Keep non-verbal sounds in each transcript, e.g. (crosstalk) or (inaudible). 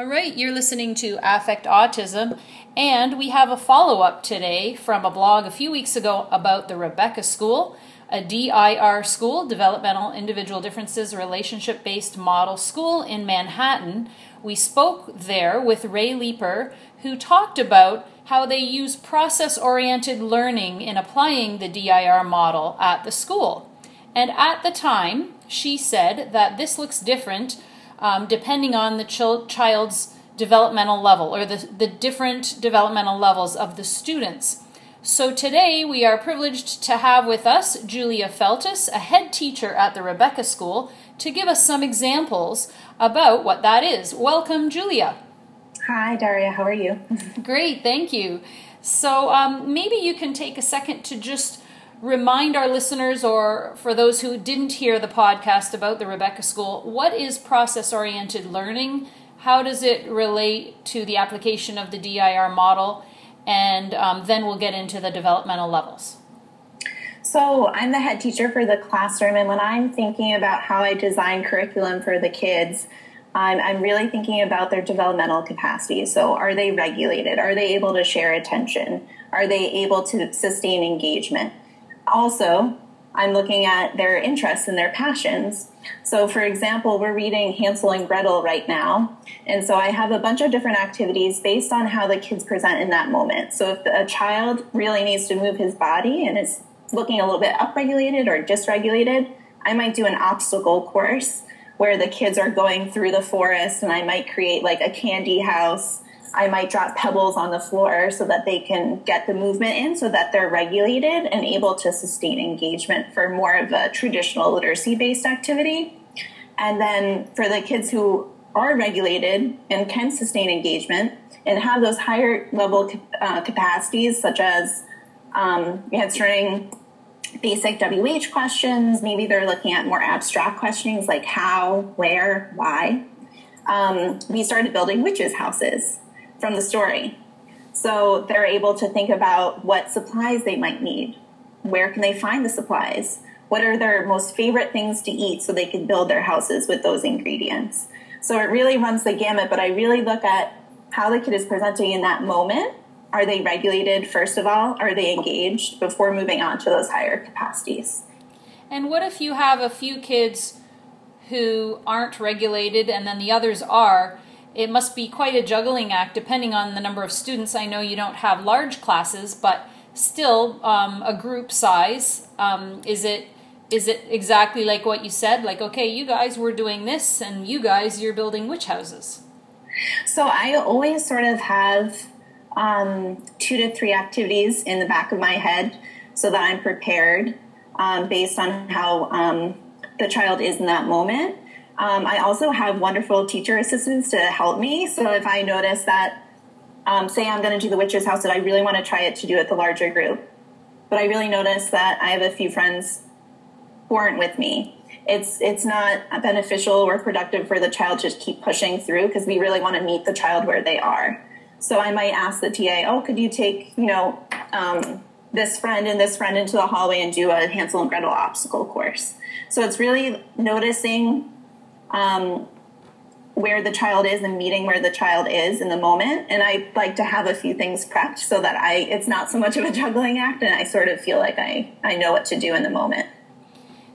All right, you're listening to Affect Autism, and we have a follow up today from a blog a few weeks ago about the Rebecca School, a DIR school, Developmental Individual Differences Relationship Based Model School in Manhattan. We spoke there with Ray Leeper, who talked about how they use process oriented learning in applying the DIR model at the school. And at the time, she said that this looks different um, depending on the ch- child's developmental level or the, the different developmental levels of the students. So today we are privileged to have with us Julia Feltus, a head teacher at the Rebecca School, to give us some examples about what that is. Welcome, Julia. Hi, Daria. How are you? (laughs) Great, thank you. So um, maybe you can take a second to just remind our listeners, or for those who didn't hear the podcast about the Rebecca School, what is process oriented learning? How does it relate to the application of the DIR model? And um, then we'll get into the developmental levels. So, I'm the head teacher for the classroom, and when I'm thinking about how I design curriculum for the kids, I'm, I'm really thinking about their developmental capacity. So, are they regulated? Are they able to share attention? Are they able to sustain engagement? Also, I'm looking at their interests and their passions. So, for example, we're reading Hansel and Gretel right now. And so I have a bunch of different activities based on how the kids present in that moment. So, if a child really needs to move his body and is looking a little bit upregulated or dysregulated, I might do an obstacle course where the kids are going through the forest and I might create like a candy house I might drop pebbles on the floor so that they can get the movement in so that they're regulated and able to sustain engagement for more of a traditional literacy based activity. And then for the kids who are regulated and can sustain engagement and have those higher level uh, capacities, such as um, answering basic WH questions, maybe they're looking at more abstract questions like how, where, why. Um, we started building witches' houses from the story. So they're able to think about what supplies they might need. Where can they find the supplies? What are their most favorite things to eat so they can build their houses with those ingredients? So it really runs the gamut, but I really look at how the kid is presenting in that moment. Are they regulated, first of all? Are they engaged before moving on to those higher capacities? And what if you have a few kids who aren't regulated and then the others are? It must be quite a juggling act depending on the number of students. I know you don't have large classes, but still um, a group size. Um, is it is it exactly like what you said? Like, okay, you guys were doing this, and you guys you're building witch houses. So I always sort of have um, two to three activities in the back of my head so that I'm prepared um, based on how um, the child is in that moment. Um, I also have wonderful teacher assistants to help me. So if I notice that, um, say I'm going to do the witch's house, that I really want to try it to do it the larger group, but I really notice that I have a few friends who aren't with me. It's it's not beneficial or productive for the child to keep pushing through because we really want to meet the child where they are. So I might ask the TA, oh, could you take you know um, this friend and this friend into the hallway and do a Hansel and Gretel obstacle course. So it's really noticing um, where the child is and meeting where the child is in the moment. And I like to have a few things prepped so that I it's not so much of a (laughs) juggling act and I sort of feel like I, I know what to do in the moment.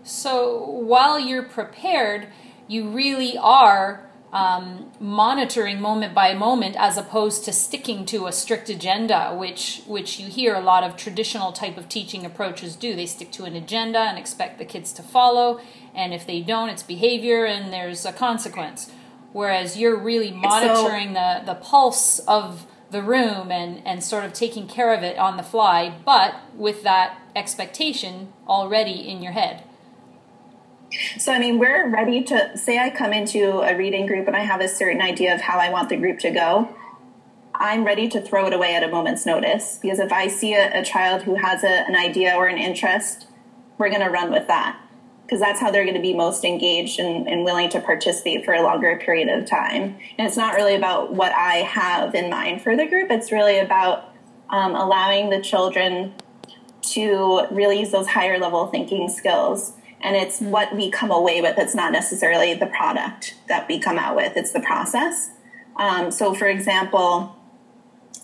So while you're prepared, you really are um, monitoring moment by moment as opposed to sticking to a strict agenda which which you hear a lot of traditional type of teaching approaches do. They stick to an agenda and expect the kids to follow and if they don't it's behavior and there's a consequence. Whereas you're really monitoring so, the the pulse of the room and and sort of taking care of it on the fly but with that expectation already in your head so, I mean, we're ready to say I come into a reading group and I have a certain idea of how I want the group to go. I'm ready to throw it away at a moment's notice because if I see a, a child who has a, an idea or an interest, we're going to run with that because that's how they're going to be most engaged and, and, willing to participate for a longer period of time. And it's not really about what I have in mind for the group, it's really about um, allowing the children to really use those higher level thinking skills and it's what we come away with. It's not necessarily the product that we come out with, it's the process. Um, so, for example,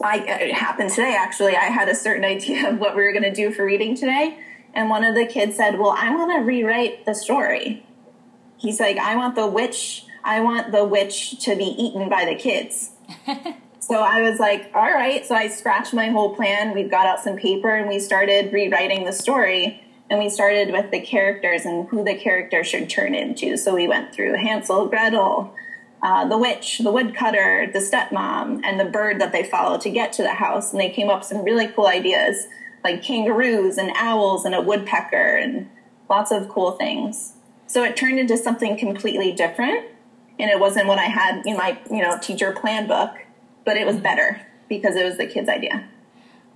I, it happened today actually. I had a certain (laughs) idea of what we were going to do for reading today. And one of the kids said, Well, I want to rewrite the story. He's like, I want the witch, I want the witch to be eaten by the kids. (laughs) so I was like, All right. So I scratched my whole plan. We got out some paper and we started rewriting the story. And we started with the characters and who the character should turn into. So we went through Hansel, Gretel, uh, the witch, the woodcutter, the stepmom, and the bird that they follow to get to the house. And they came up with some really cool ideas like kangaroos and owls and a woodpecker and lots of cool things. So it turned into something completely different. And it wasn't what I had in my, you know, teacher plan book, but it was better because it was the kid's idea.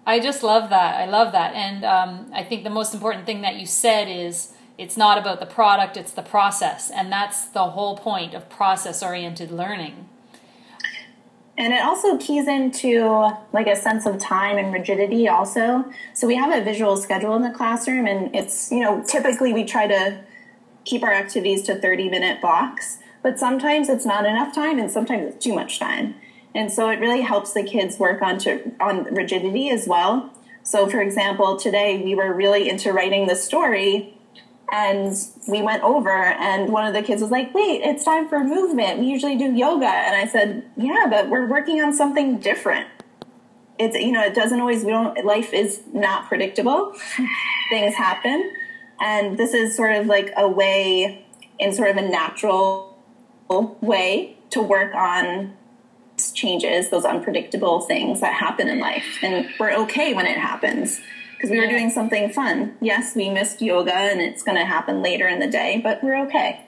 I just love that. I love that. And um, I think the most important thing that you said is it's not about the product, it's the process. And that's the whole point of process oriented learning. And it also keys into like a sense of time and rigidity also. So we have a visual schedule in the classroom and it's, you know, typically we try to keep our activities to 30 minute blocks, but sometimes it's not enough time and sometimes it's too much time. And so it really helps the kids work on to, on rigidity as well. So for example, today we were really into writing the story and we went over and one of the kids was like wait it's time for movement. We usually do yoga. And i said yeah but we're working on something different. It's you know it doesn't always we don't life is not predictable. (laughs) Things happen. And this is sort of like a way in sort of a natural way to work on changes those unpredictable things that happen in life and we're okay when it happens because we were doing something fun. Yes, we missed yoga and it's going to happen later in the day, but we're okay.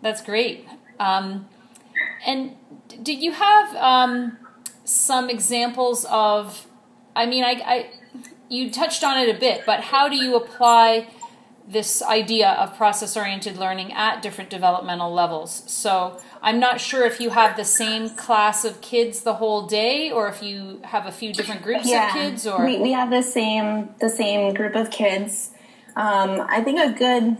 That's great. Um, and did you have um, some examples of? I mean, I, I you touched on it a bit, but how do you apply this idea of process oriented learning at different developmental levels? So I'm not sure if you have the same class of kids the whole day, or if you have a few different groups yeah, of kids. Or we, we have the same the same group of kids. Um, I think a good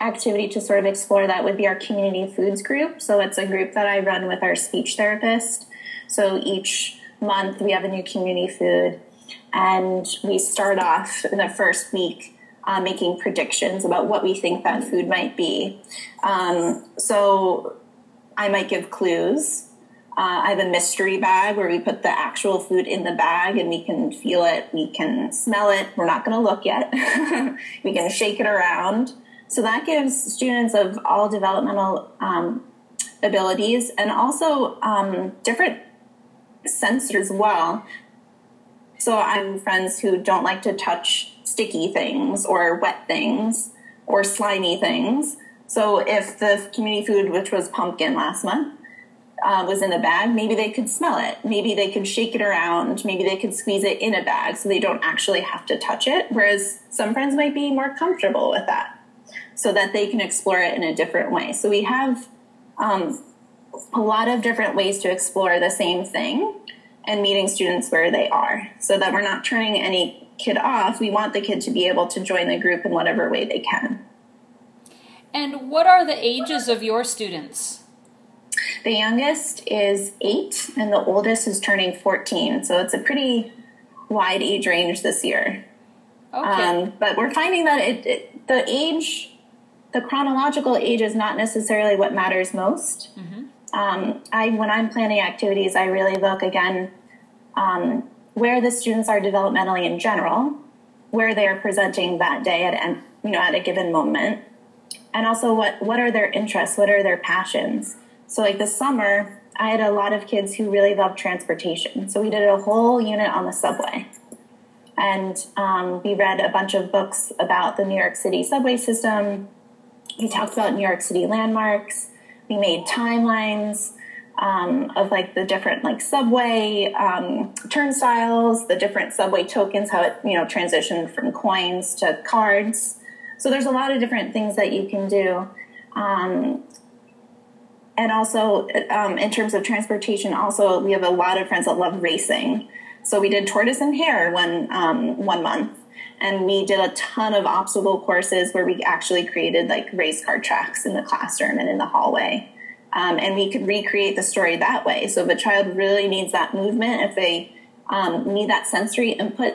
activity to sort of explore that would be our community foods group. So it's a group that I run with our speech therapist. So each month we have a new community food, and we start off in the first week uh, making predictions about what we think that food might be. Um, so I might give clues. Uh, I have a mystery bag where we put the actual food in the bag and we can feel it, we can smell it. We're not going to look yet. (laughs) we can shake it around. So that gives students of all developmental um, abilities and also um, different sensors as well. So I have friends who don't like to touch sticky things or wet things or slimy things. So if the community food, which was pumpkin last month, uh, was in a bag, maybe they could smell it. Maybe they could shake it around. Maybe they could squeeze it in a bag so they don't actually have to touch it. Whereas some friends might be more comfortable with that so that they can explore it in a different way. So we have um, a lot of different ways to explore the same thing and meeting students where they are so that we're not turning any kid off. We want the kid to be able to join the group in whatever way they can. And what are the ages of your students? The youngest is eight, and the oldest is turning 14. So it's a pretty wide age range this year. Okay. Um, but we're finding that it, it, the age, the chronological age, is not necessarily what matters most. Mm-hmm. Um, I, when I'm planning activities, I really look again um, where the students are developmentally in general, where they are presenting that day at you know at a given moment, and also what what are their interests what are their passions. So like this summer i had a lot of kids who really loved transportation. So we did a whole unit on the subway. And um, we read a bunch of books about the new york city subway system. We talked about new york city landmarks. We made timelines um, of like the different like subway um, turnstiles the different subway tokens how it you know transitioned from coins to cards so there's a lot of different things that you can do. Um, and also, um, in terms of transportation, also we have a lot of friends that love racing. So we did tortoise and hare one um, one month, and we did a ton of obstacle courses where we actually created like race car tracks in the classroom and in the hallway. Um, and we could recreate the story that way. So if a child really needs that movement, if they um, need that sensory input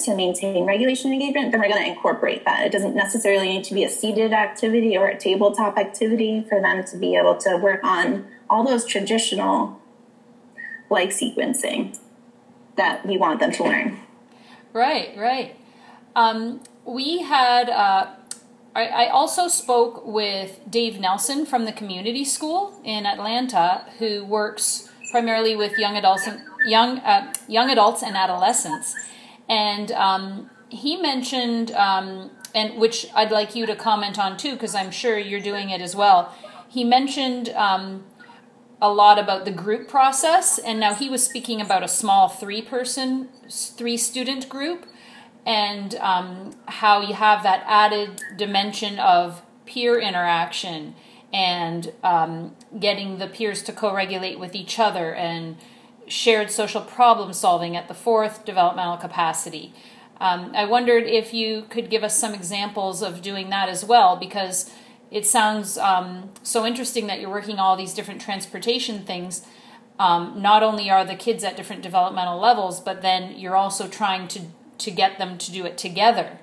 to maintain regulation engagement, then we're going to incorporate that. It doesn't necessarily need to be a seated activity or a tabletop activity for them to be able to work on all those traditional like sequencing that we want them to learn. Right, right. Um, we had, uh, I, I, also spoke with Dave Nelson from the community school in Atlanta, who works primarily with young adults and young uh, young adults and adolescents, and um, he mentioned, um, and which I'd like you to comment on too, because I'm sure you're doing it as well. He mentioned um, a lot about the group process, and now he was speaking about a small three person, three student group, and um, how you have that added dimension of peer interaction and um, getting the peers to co regulate with each other and shared social problem solving at the fourth developmental capacity. Um, I wondered if you could give us some examples of doing that as well, because it sounds um, so interesting that you're working all these different transportation things. Um, not only are the kids at different developmental levels, but then you're also trying to to get them to do it together.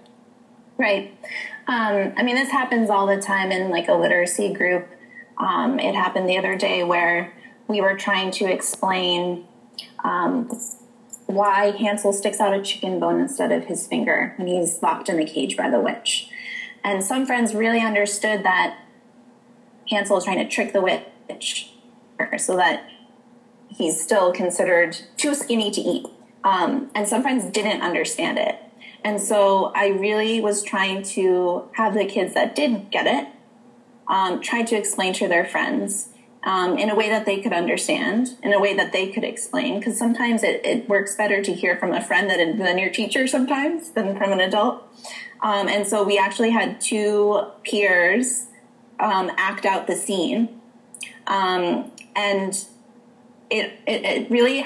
Right. Um, I mean, this happens all the time in like a literacy group. Um, it happened the other day where we were trying to explain um, why Hansel sticks out a chicken bone instead of his finger when he's locked in the cage by the witch. And some friends really understood that Hansel is trying to trick the witch so that he's still considered too skinny to eat. Um, and some friends didn't understand it. And so I really was trying to have the kids that did get it um, try to explain to their friends um, in a way that they could understand, in a way that they could explain. Because sometimes it, it, works better to hear from a friend than, than your teacher sometimes than from an adult. Um, and so we actually had two peers um, act out the scene. Um, and it, it, it really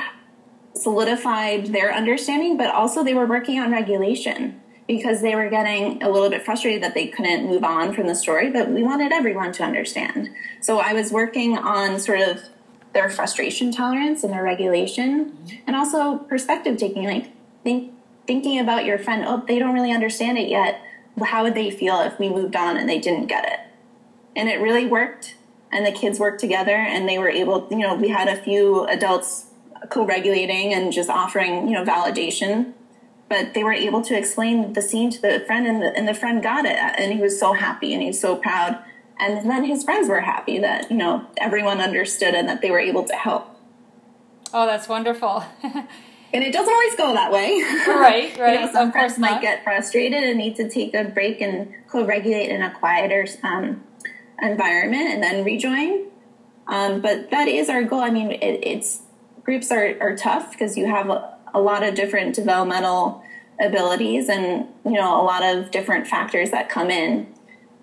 solidified their understanding, but also they were working on regulation because they were getting a little bit frustrated that they couldn't move on from the story, but we wanted everyone to understand. So I was working on sort of their frustration tolerance and their regulation and also perspective taking, like think, thinking about your friend, oh, they don't really understand it yet. How would they feel if we moved on and they didn't get it? And it really worked. And the kids worked together and they were able, you know, we had a few adults co-regulating and just offering, you know, validation. But they were able to explain the scene to the friend and the, and the friend got it and he was so happy and he was so proud. And then his friends were happy that you know everyone understood and that they were able to help. Oh that's wonderful. (laughs) And it doesn't always go that way. Right right (laughs) you know, some friends might get frustrated and need to take a break and co-regulate in a quieter um, environment and then rejoin. Um, but that is our goal. I mean it, it's groups are, are tough because you have a, a lot of different developmental abilities and you know a lot of different factors that come in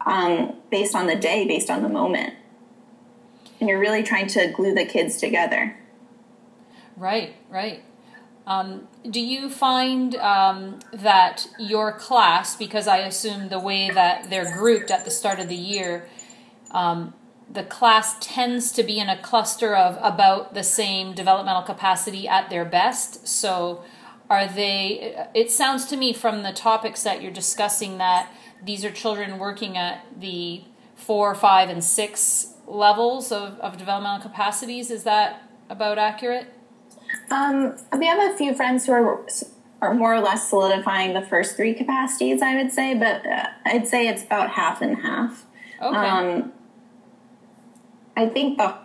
um, based on the day based on the moment. And you're really trying to glue the kids together. Right right. Um, do you find um, that your class because i assume the way that they're grouped at the start of the year um, the class tends to be in a cluster of about the same developmental capacity at their best. So, are they? It sounds to me from the topics that you're discussing that these are children working at the four, five, and six levels of, of developmental capacities. Is that about accurate? Um, we have a few friends who are are more or less solidifying the first three capacities. I would say, but uh, I'd say it's about half and half. Okay. Um, I think the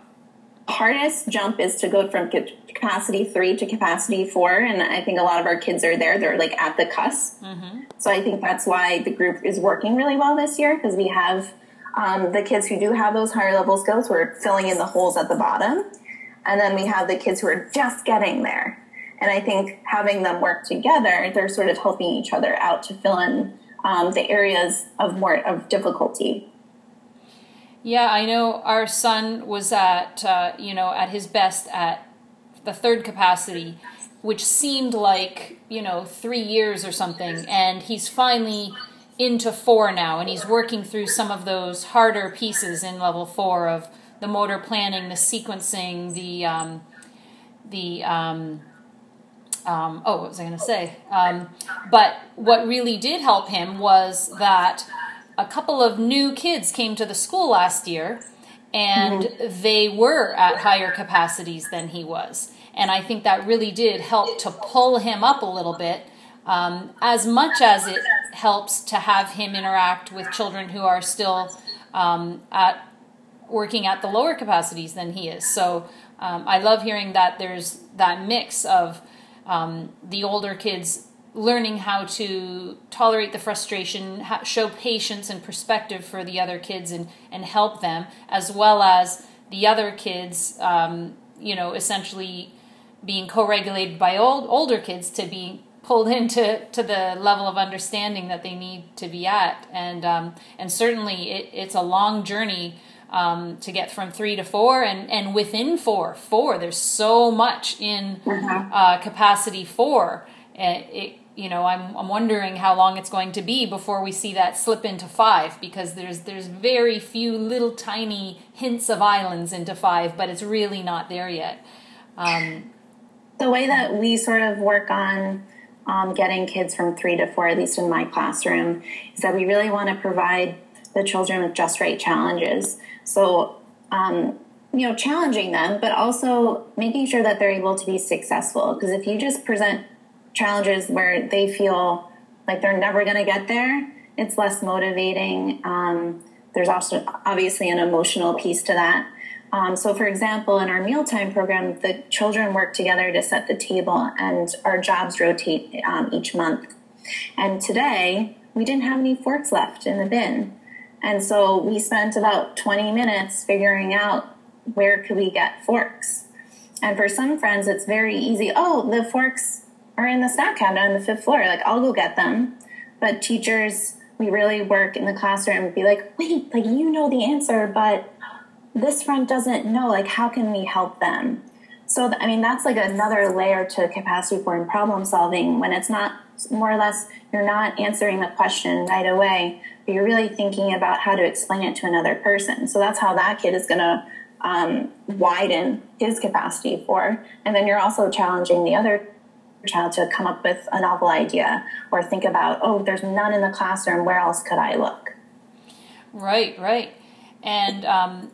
hardest jump is to go from capacity three to capacity four. And I think a lot of our kids are there. They're like at the cusp. Mm-hmm. So I think that's why the group is working really well this year because we have um, the kids who do have those higher level skills who are filling in the holes at the bottom. And then we have the kids who are just getting there. And I think having them work together, they're sort of helping each other out to fill in um, the areas of more of difficulty yeah, I know our son was at uh, you know at his best at the third capacity, which seemed like you know three years or something, and he's finally into four now, and he's working through some of those harder pieces in level four of the motor planning, the sequencing, the um, the um, um, oh, what was I going to say? Um, but what really did help him was that a couple of new kids came to the school last year, and mm-hmm. they were at higher capacities than he was, and I think that really did help to pull him up a little bit. Um, as much as it helps to have him interact with children who are still um, at working at the lower capacities than he is. So um, I love hearing that there's that mix of um, the older kids learning how to tolerate the frustration, show patience and perspective for the other kids, and and help them, as well as the other kids, um, you know, essentially being co-regulated by old older kids to be pulled (laughs) into to the level of understanding that they need to be at, and um, and certainly it, it's a long journey um, to get from three to four and, and within four four there's so much in mm-hmm. uh, capacity four it, you know I'm, I'm wondering how long it's going to be before we see that slip into five because there's there's very few little tiny hints of islands into five but it's really not there yet um, the way that we sort of work on um, getting kids from three to four at least in my classroom is that we really want to provide the children with just right challenges so, um, you know, challenging them, but also making sure that they're able to be successful. Because if you just present challenges where they feel like they're never going to get there, it's less motivating. Um, there's also obviously an emotional piece to that. Um, so, for example, in our mealtime program, the children work together to set the table, and our jobs rotate um, each month. And today, we didn't have any forks left in the bin. And so we spent about 20 minutes figuring out where could we get forks. And for some friends, it's very easy. Oh, the forks are in the snack cabinet on the fifth floor. Like, I'll go get them. But teachers, we really work in the classroom be like, wait, like, you know the answer, but this friend doesn't know. Like, how can we help them? So, I mean, that's like another layer to capacity for problem solving when it's not more or less, you're not answering the question right away, but you're really thinking about how to explain it to another person. So that's how that kid is going to um, widen his capacity for. And then you're also challenging the other child to come up with a novel idea or think about, oh, there's none in the classroom. Where else could I look? Right, right. And, um,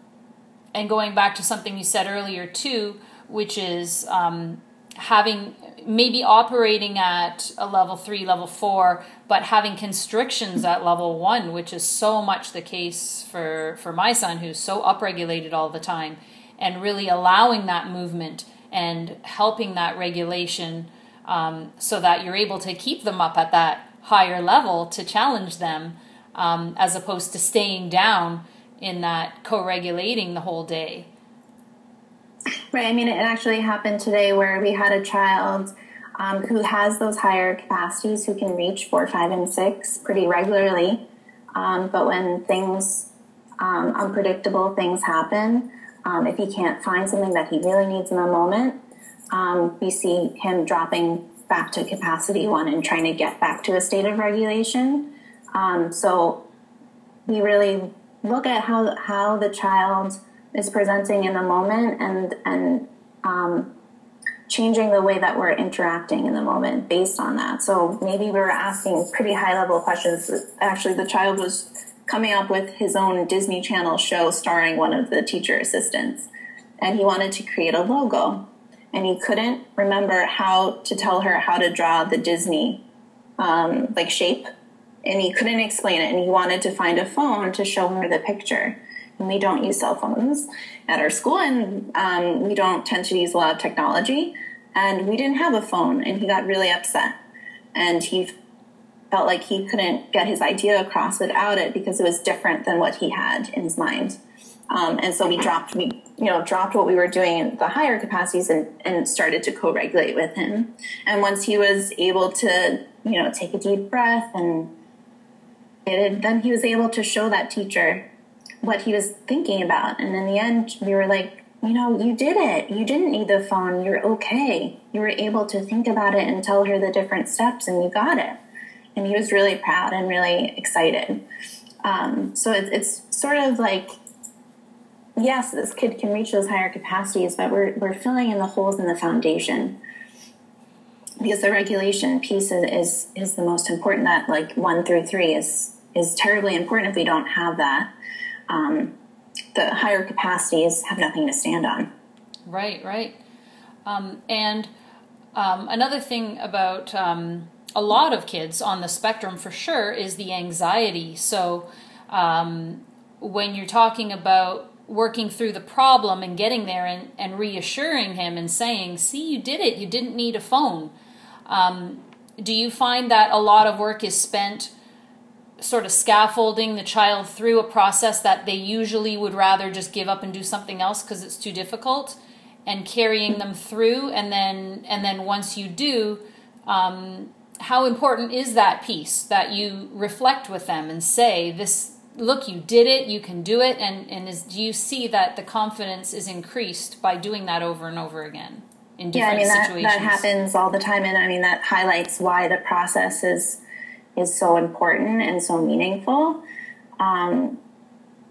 and going back to something you said earlier too, which is um, having maybe operating at a level three, level four, but having constrictions at level one, which is so much the case for, for my son who's so upregulated all the time, and really allowing that movement and helping that regulation um, so that you're able to keep them up at that higher level to challenge them um, as opposed to staying down in that co regulating the whole day. Right. I mean, it actually happened today where we had a child um, who has those higher capacities who can reach four, five, and six pretty regularly. Um, but when things, um, unpredictable things happen, um, if he can't find something that he really needs in the moment, um, we see him dropping back to capacity one and trying to get back to a state of regulation. Um, so we really look at how, how the child is presenting in the moment and and um, changing the way that we're interacting in the moment based on that. So maybe we were asking pretty high level questions. Actually, the child was coming up with his own Disney Channel show starring one of the teacher assistants, and he wanted to create a logo, and he couldn't remember how to tell her how to draw the Disney um, like shape, and he couldn't explain it, and he wanted to find a phone to show her the picture and we don't use cell phones at our school, and um, we don't tend to use a lot of technology. And we didn't have a phone, and he got really upset. And he felt like he couldn't get his idea across without it because it was different than what he had in his mind. Um, and so we dropped, we you know dropped what we were doing in the higher capacities and, and started to co-regulate with him. And once he was able to you know take a deep breath and it, then he was able to show that teacher what he was thinking about. And in the end, we were like, you know, you did it. You didn't need the phone. You're okay. You were able to think about it and tell her the different steps, and you got it. And he was really proud and really excited. Um, so it's, it's sort of like yes, this kid can reach those higher capacities, but we're, we're filling in the holes in the foundation because the regulation piece is, is, is the most important that like one through three is, is terribly important if we don't have that. Um, the higher capacities have nothing to stand on. Right, right. Um, and um, another thing about um, a lot of kids on the spectrum for sure is the anxiety. So um, when you're talking about working through the problem and getting there and, and reassuring him and saying, see, you did it, you didn't need a phone. Um, do you find that a lot of work is spent sort of scaffolding the child through a process that they usually would rather just give up and do something else because it's too difficult and carrying them through and then and then once you do um, how important is that piece that you reflect with them and say this look you did it you can do it and and is, do you see that the confidence is increased by doing that over and over again in different yeah, I mean, situations that, that happens all the time and i mean that highlights why the process is is so important and so meaningful. Um,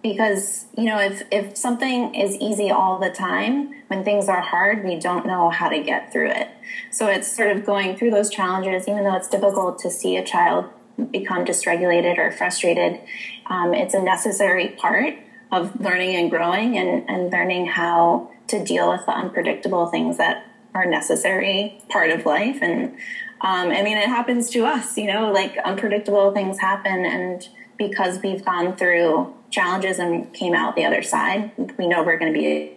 because you know if if something is easy all the time when things are hard we don't know how to get through it. So it's sort of going through those challenges even though it's difficult to see a child become dysregulated or frustrated um, it's a necessary part of learning and growing and, and learning how to deal with the unpredictable things that are necessary part of life. And um, i mean it happens to us you know like unpredictable things happen. And because we've gone through challenges and came out the other side we know we're going to be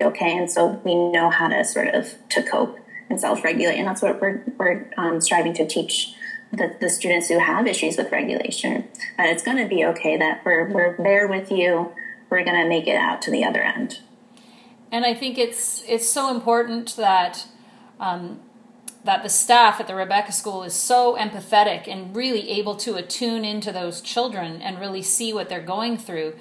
okay. And so we know how to sort of to cope and self-regulate. And that's what we're, we're um, striving to teach the, the students who have issues with regulation. That it's going to be okay that we're, we're there with you. We're going to make it out to the other end. And I think it's it's so important that um, that the staff at the Rebecca School is so empathetic and really able to attune into those children and really see what they're going through,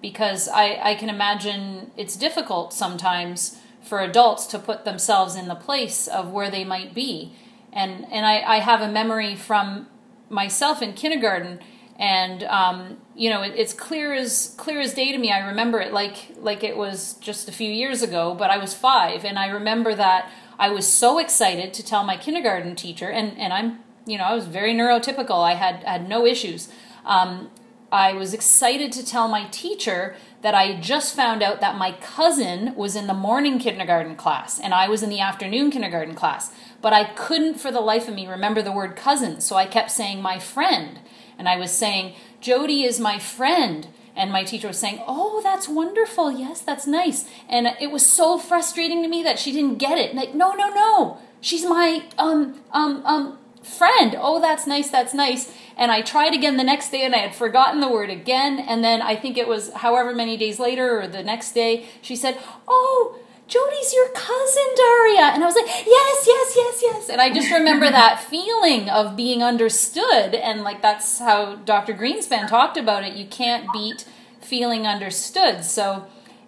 because I I can imagine it's difficult sometimes for adults to put themselves in the place of where they might be, and and I, I have a memory from myself in kindergarten and um, you know it, it's clear as clear as day to me. I remember it like like it was just a few years ago, but I was five, and I remember that I was so excited to tell my kindergarten teacher, and and I'm you know I was very neurotypical. I had had no issues. Um, I was excited to tell my teacher that I just found out that my cousin was in the morning kindergarten class and I was in the afternoon kindergarten class. But I couldn't for the life of me remember the word cousin, so I kept saying my friend and I was saying, Jody is my friend. And my teacher was saying, Oh, that's wonderful. Yes, that's nice. And it was so frustrating to me that she didn't get it. Like, no, no, no. She's my um um um friend. Oh, that's nice. That's nice. And I tried again the next day and I had forgotten the word again. And then I think it was however many days later or the next day, she said, Oh, Jody's your cousin, Daria. And I was like, yes, yes, yes, yes. And I just remember (laughs) that feeling of being understood. And like, that's how Dr. Greenspan talked about it. You can't beat feeling understood. So,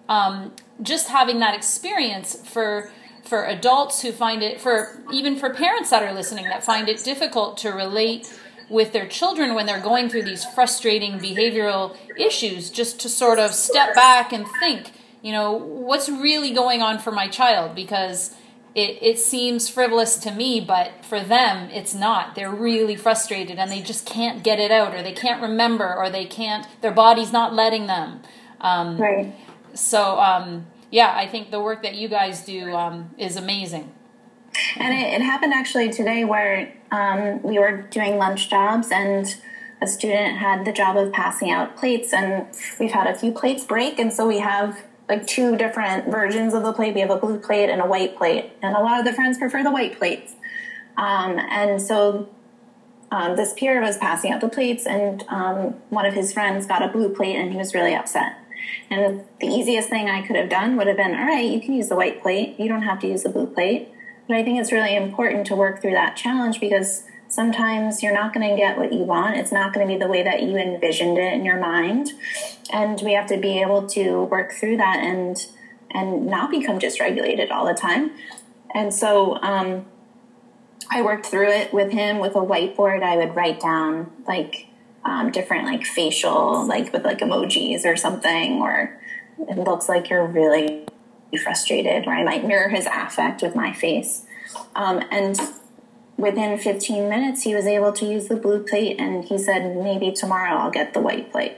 um, just having that experience for for adults who find it for even for parents that are listening that find it difficult to relate with their children when they're going through these frustrating behavioral issues just to sort of step back and think you know, what's really going on for my child? Because it, it seems frivolous to me, but for them, it's not. They're really frustrated and they just can't get it out, or they can't remember, or they can't, their body's not letting them. Um, right. So, um, yeah, I think the work that you guys do um, is amazing. And it, it, happened actually today where um, we were doing lunch jobs and a student had the job of passing out plates, and we've had a few plates break, and so we have like two different versions of the plate. We have a blue plate and a white plate, and a lot of the friends prefer the white plates. Um, and so um, this peer was passing out the plates, and um, one of his friends got a blue plate, and he was really upset. And the easiest thing I could have done would have been, all right, you can use the white plate. You don't have to use the blue plate. But I think it's really important to work through that challenge because sometimes you're not going to get what you want. It's not going to be the way that you envisioned it in your mind. And we have to be able to work through that and and not become dysregulated all the time. And so um, I worked through it with him with a whiteboard. I would write down like um, different like facial, like with like emojis or something, or it looks like you're really frustrated, or I might mirror his affect with my face. Um, and within 15 minutes, he was able to use the blue plate, and he said, maybe tomorrow I'll get the white plate.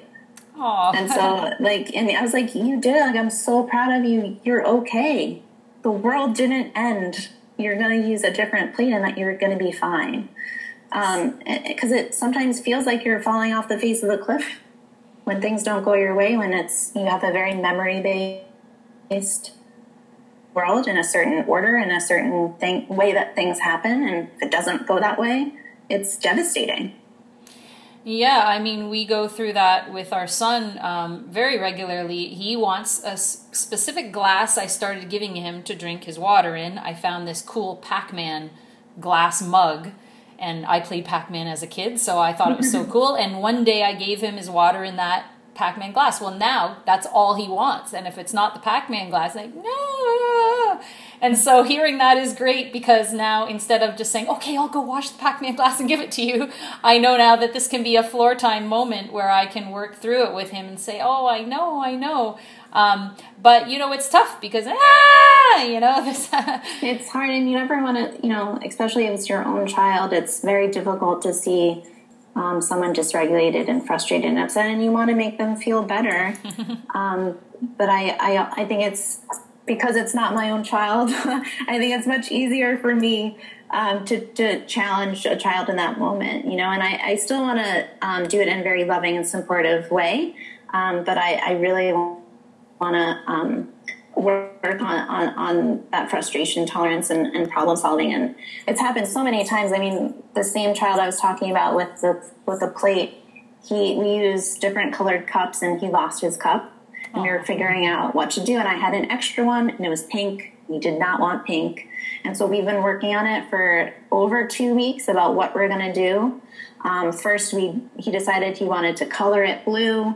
Aww. And so, (laughs) like, and I was like, you did it. Like, I'm so proud of you. You're okay. The world didn't end. You're going to use a different plate and that you're going to be fine. Because um, it sometimes feels like you're falling off the face of the cliff when things don't go your way, when it's, you have a very memory based world in a certain order in a certain thing, way that things happen. And if it doesn't go that way, it's devastating. Yeah, I mean, we go through that with our son um, very regularly. He wants a specific glass I started giving him to drink his water in. I found this cool Pac Man glass mug, and I played Pac Man as a kid, so I thought it was so (laughs) cool. And one day I gave him his water in that Pac Man glass. Well, now that's all he wants. And if it's not the Pac Man glass, like, no. And so hearing that is great because now instead of just saying, okay, I'll go wash the Pac Man glass and give it to you, (laughs) I know now that this can be a floor time moment where I can work through it with him and say, oh, I know, I know. Um, but you know, it's tough because ah, you know, (laughs) this. (laughs) it's hard, and you never want to, you know, especially if it's your own child. It's very difficult to see um, someone dysregulated and frustrated and upset, and you want to make them feel better. um, but I, I, I think it's because it's not my own child. (laughs) I think it's much easier for me um, to, to challenge a child in that moment, you know. And I, I still want to um, do it in a very loving and supportive way, um, but I, I really want to um, work on, on, on that frustration tolerance and, and, problem solving. And it's happened so many times. I mean, the same child I was talking about with the, with the plate, he, we used different colored cups and he lost his cup and we were figuring out what to do. And I had an extra one and it was pink. We did not want pink. And so we've been working on it for over two weeks about what we're going to do. Um, first, we, he decided he wanted to color it blue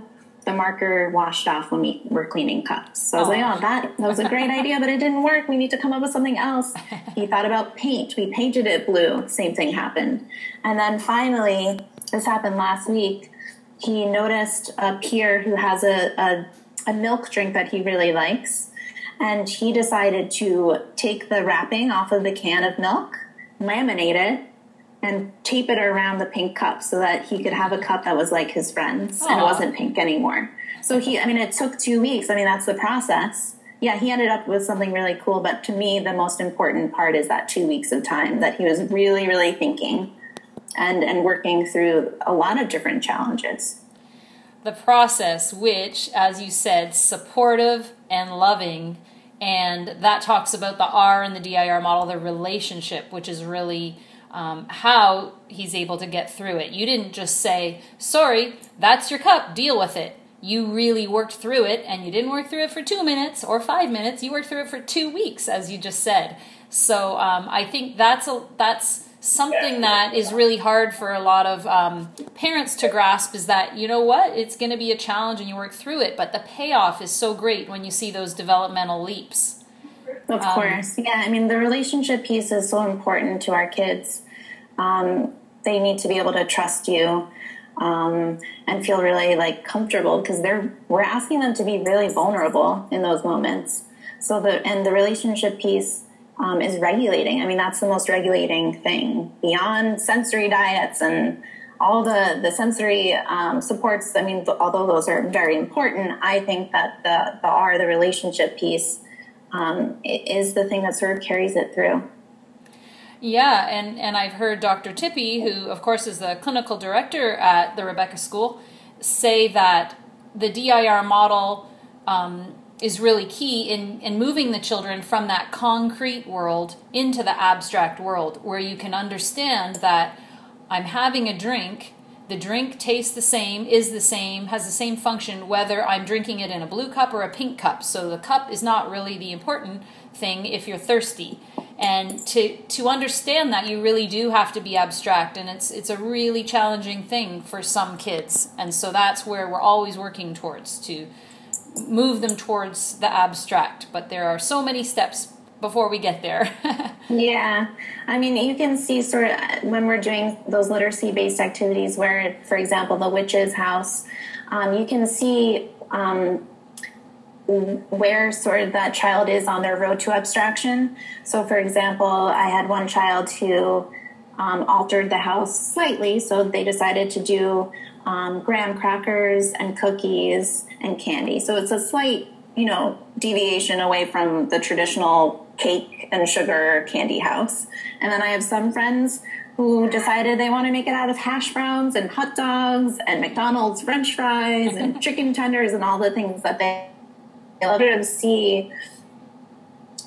the marker washed off when we were cleaning cups. So I was oh. like, oh, that, that was a great idea, but it didn't work. We need to come up with something else. He thought about paint. We painted it blue. Same thing happened. And then finally, this happened last week. He noticed a peer who has a, a, a milk drink that he really likes. And he decided to take the wrapping off of the can of milk, laminate it, and tape it around the pink cup so that he could have a cup that was like his friend's Aww. and it wasn't pink anymore. So he, I mean, it took two weeks. I mean, that's the process. Yeah, he ended up with something really cool. But to me, the most important part is that two weeks of time that he was really, really thinking and, and working through a lot of different challenges. The process, which, as you said, supportive and loving, and that talks about the R and the DIR model, the relationship, which is really um, how he's able to get through it. You didn't just say, sorry, that's your cup, deal with it. You really worked through it, and you didn't work through it for two minutes or five minutes. You worked through it for two weeks, as you just said. So um, I think that's a that's something that is really hard for a lot of um, parents to grasp. Is that you know what it's going to be a challenge, and you work through it, but the payoff is so great when you see those developmental leaps. Of um, course. Yeah. I mean, the relationship piece is so important to our kids. Um, they need to be able to trust you um, and feel really like comfortable because they're we're asking them to be really vulnerable in those moments. So the and the relationship piece um, is regulating. I mean, that's the most regulating thing beyond sensory diets and all the the sensory um, supports. I mean, although those are very important, I think that the the R, the relationship piece, um, is the thing that sort of carries it through. Yeah, and, and I've heard Dr. Tippy, who of course is the clinical director at the Rebecca School, say that the DIR model um, is really key in, in moving the children from that concrete world into the abstract world where you can understand that I'm having a drink the drink tastes the same, is the same, has the same function whether I'm drinking it in a blue cup or a pink cup. So the cup is not really the important thing if you're thirsty. And to to understand that you really do have to be abstract and it's it's a really challenging thing for some kids. And so that's where we're always working towards to move them towards the abstract. But there are so many steps before we get there. (laughs) yeah. I mean, you can see sort of when we're doing those literacy based activities where, for example, the witch's house, um, you can see um, where sort of that child is on their road to abstraction. So, for example, I had one child who um, altered the house slightly, so they decided to do um, graham crackers and cookies and candy. So it's a slight, you know, deviation away from the traditional cake and sugar candy house. And then I have some friends who decided they want to make it out of hash browns and hot dogs and McDonald's french fries and (laughs) chicken tenders and all the things that they love to see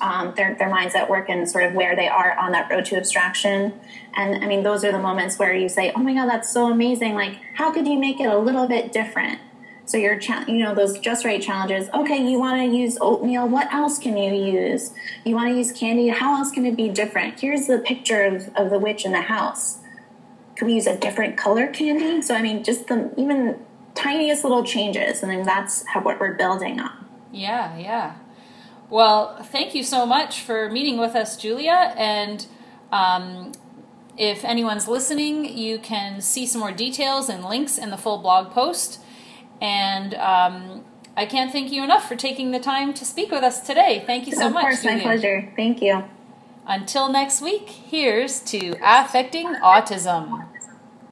um, their, their minds at work and sort of where they are on that road to abstraction. And I mean, those are the moments where you say, oh my God, that's so amazing. Like, how could you make it a little bit different? So your, cha- you know, those just right challenges. Okay, you want to use oatmeal. What else can you use? You want to use candy. How else can it be different? Here's the picture of, of the witch in the house. Could we use a different color candy? So I mean, just the even tiniest little changes, and then that's how what we're building on. Yeah, yeah. Well, thank you so much for meeting with us, Julia. And um, if anyone's listening, you can see some more details and links in the full blog post. And um, I can't thank you enough for taking the time to speak with us today. Thank you so of much. Of course, Julia. my pleasure. Thank you. Until next week, here's to affecting autism.